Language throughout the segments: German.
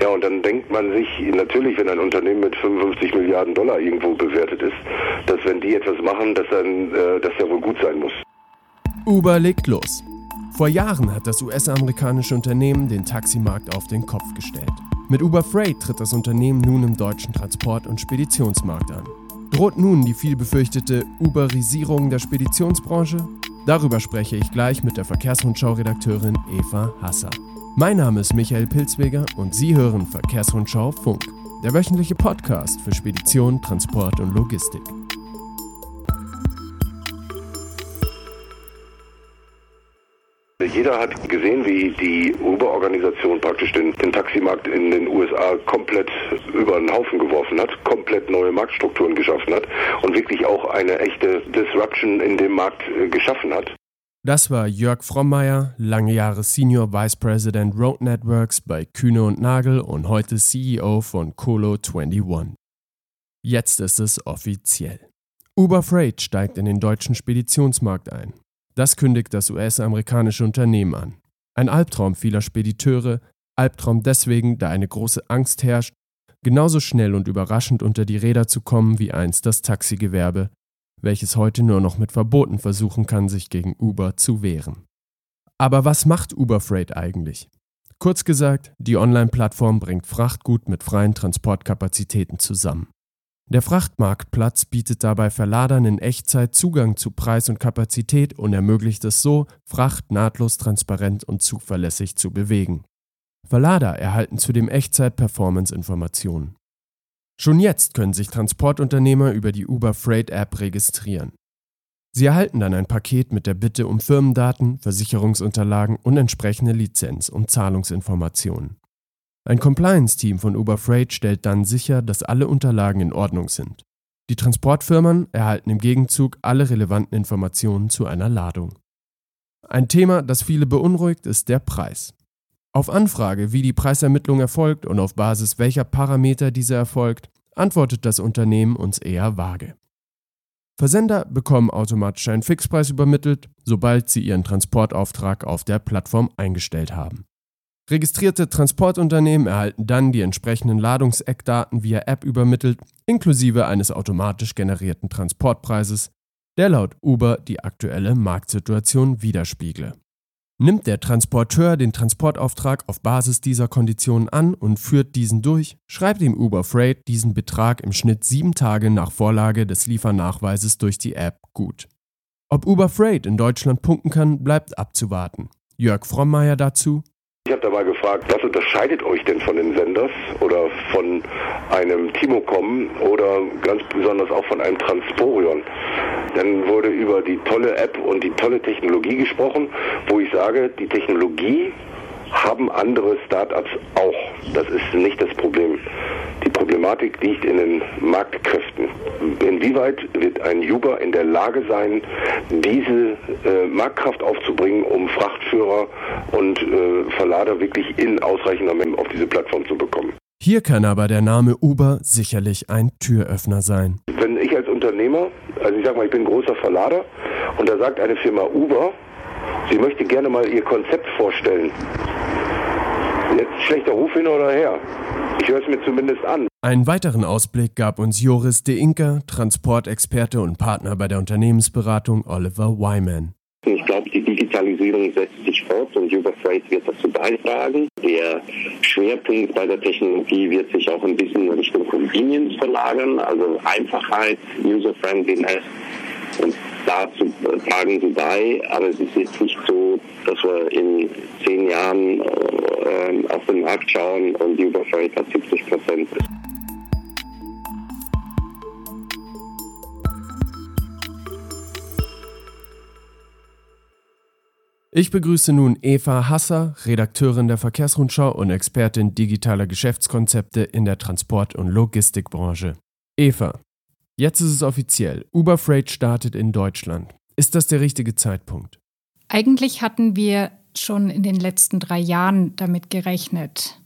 Ja, und dann denkt man sich natürlich, wenn ein Unternehmen mit 55 Milliarden Dollar irgendwo bewertet ist, dass wenn die etwas machen, dass dann äh, das ja wohl gut sein muss. Uber legt los. Vor Jahren hat das US-amerikanische Unternehmen den Taximarkt auf den Kopf gestellt. Mit Uber Freight tritt das Unternehmen nun im deutschen Transport- und Speditionsmarkt an. Droht nun die viel befürchtete Uberisierung der Speditionsbranche? Darüber spreche ich gleich mit der Verkehrsrundschau-Redakteurin Eva Hasser. Mein Name ist Michael Pilzweger und Sie hören Verkehrsrundschau Funk, der wöchentliche Podcast für Spedition, Transport und Logistik. Jeder hat gesehen, wie die Uber-Organisation praktisch den, den, Taximarkt in den USA komplett über den Haufen geworfen hat, komplett neue Marktstrukturen geschaffen hat und wirklich auch eine echte Disruption in dem Markt äh, geschaffen hat. Das war Jörg Frommeier, lange Jahre Senior Vice President Road Networks bei Kühne und Nagel und heute CEO von Colo 21. Jetzt ist es offiziell. Uber Freight steigt in den deutschen Speditionsmarkt ein. Das kündigt das US-amerikanische Unternehmen an. Ein Albtraum vieler Spediteure, Albtraum deswegen, da eine große Angst herrscht, genauso schnell und überraschend unter die Räder zu kommen wie einst das Taxigewerbe, welches heute nur noch mit Verboten versuchen kann, sich gegen Uber zu wehren. Aber was macht Uber Freight eigentlich? Kurz gesagt, die Online-Plattform bringt Frachtgut mit freien Transportkapazitäten zusammen. Der Frachtmarktplatz bietet dabei Verladern in Echtzeit Zugang zu Preis und Kapazität und ermöglicht es so, Fracht nahtlos transparent und zuverlässig zu bewegen. Verlader erhalten zudem Echtzeit-Performance-Informationen. Schon jetzt können sich Transportunternehmer über die Uber Freight App registrieren. Sie erhalten dann ein Paket mit der Bitte um Firmendaten, Versicherungsunterlagen und entsprechende Lizenz- und Zahlungsinformationen. Ein Compliance-Team von Uber Freight stellt dann sicher, dass alle Unterlagen in Ordnung sind. Die Transportfirmen erhalten im Gegenzug alle relevanten Informationen zu einer Ladung. Ein Thema, das viele beunruhigt, ist der Preis. Auf Anfrage, wie die Preisermittlung erfolgt und auf Basis welcher Parameter diese erfolgt, antwortet das Unternehmen uns eher vage. Versender bekommen automatisch einen Fixpreis übermittelt, sobald sie ihren Transportauftrag auf der Plattform eingestellt haben. Registrierte Transportunternehmen erhalten dann die entsprechenden Ladungseckdaten via App übermittelt, inklusive eines automatisch generierten Transportpreises, der laut Uber die aktuelle Marktsituation widerspiegle. Nimmt der Transporteur den Transportauftrag auf Basis dieser Konditionen an und führt diesen durch, schreibt ihm Uber Freight diesen Betrag im Schnitt sieben Tage nach Vorlage des Liefernachweises durch die App gut. Ob Uber Freight in Deutschland punkten kann, bleibt abzuwarten. Jörg Frommeier dazu. Ich habe da mal gefragt, was unterscheidet euch denn von den Senders oder von einem Timocom oder ganz besonders auch von einem Transporion? Dann wurde über die tolle App und die tolle Technologie gesprochen, wo ich sage, die Technologie haben andere Startups auch. Das ist nicht das Problem. Die Problematik liegt in den Marktkräften. Inwieweit wird ein Uber in der Lage sein, diese äh, Marktkraft aufzubringen, um Frachtführer und äh, Verlader wirklich in ausreichender Menge auf diese Plattform zu bekommen? Hier kann aber der Name Uber sicherlich ein Türöffner sein. Wenn ich als Unternehmer, also ich sage mal, ich bin großer Verlader und da sagt eine Firma Uber, sie möchte gerne mal ihr Konzept vorstellen. Jetzt schlechter Ruf hin oder her. Ich höre es mir zumindest an. Einen weiteren Ausblick gab uns Joris de Inker, Transportexperte und Partner bei der Unternehmensberatung Oliver Wyman. Ich glaube, die Digitalisierung setzt sich fort und Uber Freight wird dazu beitragen. Der Schwerpunkt bei der Technologie wird sich auch ein bisschen in Richtung Convenience verlagern, also Einfachheit, User-Friendliness und dazu tragen sie bei. Aber es ist jetzt nicht so, dass wir in zehn Jahren äh, auf den Markt schauen und Uber Freight hat 70 Prozent Ich begrüße nun Eva Hasser, Redakteurin der Verkehrsrundschau und Expertin digitaler Geschäftskonzepte in der Transport- und Logistikbranche. Eva, jetzt ist es offiziell. Uber Freight startet in Deutschland. Ist das der richtige Zeitpunkt? Eigentlich hatten wir schon in den letzten drei Jahren damit gerechnet.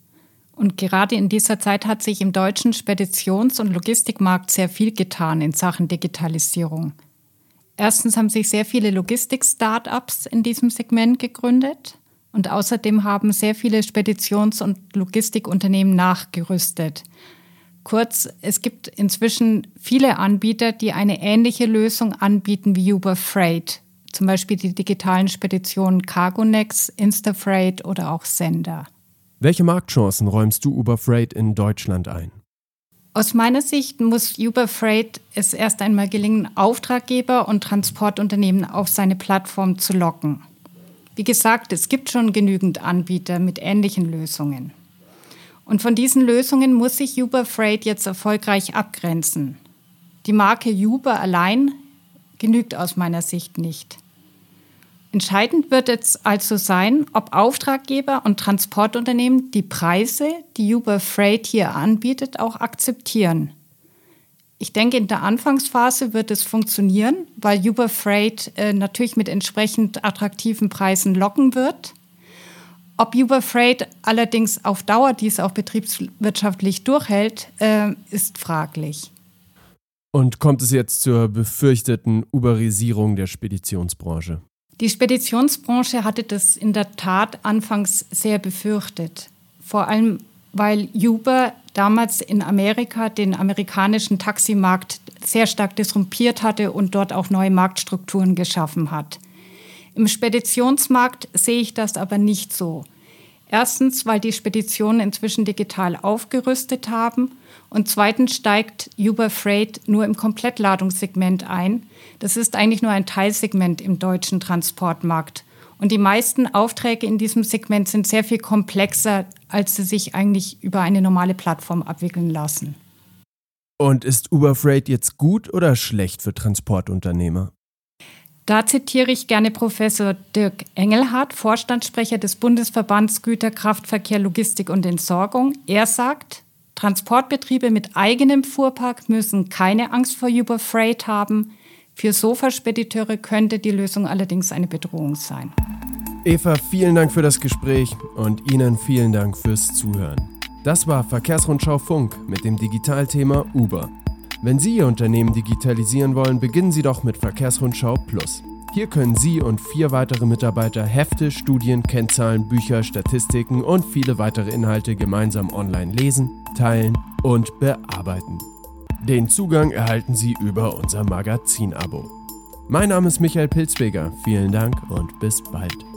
Und gerade in dieser Zeit hat sich im deutschen Speditions- und Logistikmarkt sehr viel getan in Sachen Digitalisierung. Erstens haben sich sehr viele Logistik-Startups in diesem Segment gegründet. Und außerdem haben sehr viele Speditions- und Logistikunternehmen nachgerüstet. Kurz, es gibt inzwischen viele Anbieter, die eine ähnliche Lösung anbieten wie Uber Freight, zum Beispiel die digitalen Speditionen Cargonex, Instafreight oder auch Sender. Welche Marktchancen räumst du Uber Freight in Deutschland ein? Aus meiner Sicht muss Uber Freight es erst einmal gelingen, Auftraggeber und Transportunternehmen auf seine Plattform zu locken. Wie gesagt, es gibt schon genügend Anbieter mit ähnlichen Lösungen. Und von diesen Lösungen muss sich Uber Freight jetzt erfolgreich abgrenzen. Die Marke Uber allein genügt aus meiner Sicht nicht. Entscheidend wird jetzt also sein, ob Auftraggeber und Transportunternehmen die Preise, die Uber Freight hier anbietet, auch akzeptieren. Ich denke, in der Anfangsphase wird es funktionieren, weil Uber Freight äh, natürlich mit entsprechend attraktiven Preisen locken wird. Ob Uber Freight allerdings auf Dauer dies auch betriebswirtschaftlich durchhält, äh, ist fraglich. Und kommt es jetzt zur befürchteten Uberisierung der Speditionsbranche? Die Speditionsbranche hatte das in der Tat anfangs sehr befürchtet. Vor allem, weil Uber damals in Amerika den amerikanischen Taximarkt sehr stark disrumpiert hatte und dort auch neue Marktstrukturen geschaffen hat. Im Speditionsmarkt sehe ich das aber nicht so. Erstens, weil die Speditionen inzwischen digital aufgerüstet haben und zweitens steigt Uber Freight nur im Komplettladungssegment ein. Das ist eigentlich nur ein Teilsegment im deutschen Transportmarkt. Und die meisten Aufträge in diesem Segment sind sehr viel komplexer, als sie sich eigentlich über eine normale Plattform abwickeln lassen. Und ist Uber Freight jetzt gut oder schlecht für Transportunternehmer? Da zitiere ich gerne Professor Dirk Engelhardt, Vorstandssprecher des Bundesverbands Güterkraftverkehr, Logistik und Entsorgung. Er sagt, Transportbetriebe mit eigenem Fuhrpark müssen keine Angst vor Uber Freight haben. Für Sofaspediteure könnte die Lösung allerdings eine Bedrohung sein. Eva, vielen Dank für das Gespräch und Ihnen vielen Dank fürs Zuhören. Das war Verkehrsrundschau Funk mit dem Digitalthema Uber. Wenn Sie Ihr Unternehmen digitalisieren wollen, beginnen Sie doch mit Verkehrsrundschau Plus. Hier können Sie und vier weitere Mitarbeiter Hefte, Studien, Kennzahlen, Bücher, Statistiken und viele weitere Inhalte gemeinsam online lesen, teilen und bearbeiten. Den Zugang erhalten Sie über unser Magazin-Abo. Mein Name ist Michael Pilzweger. Vielen Dank und bis bald.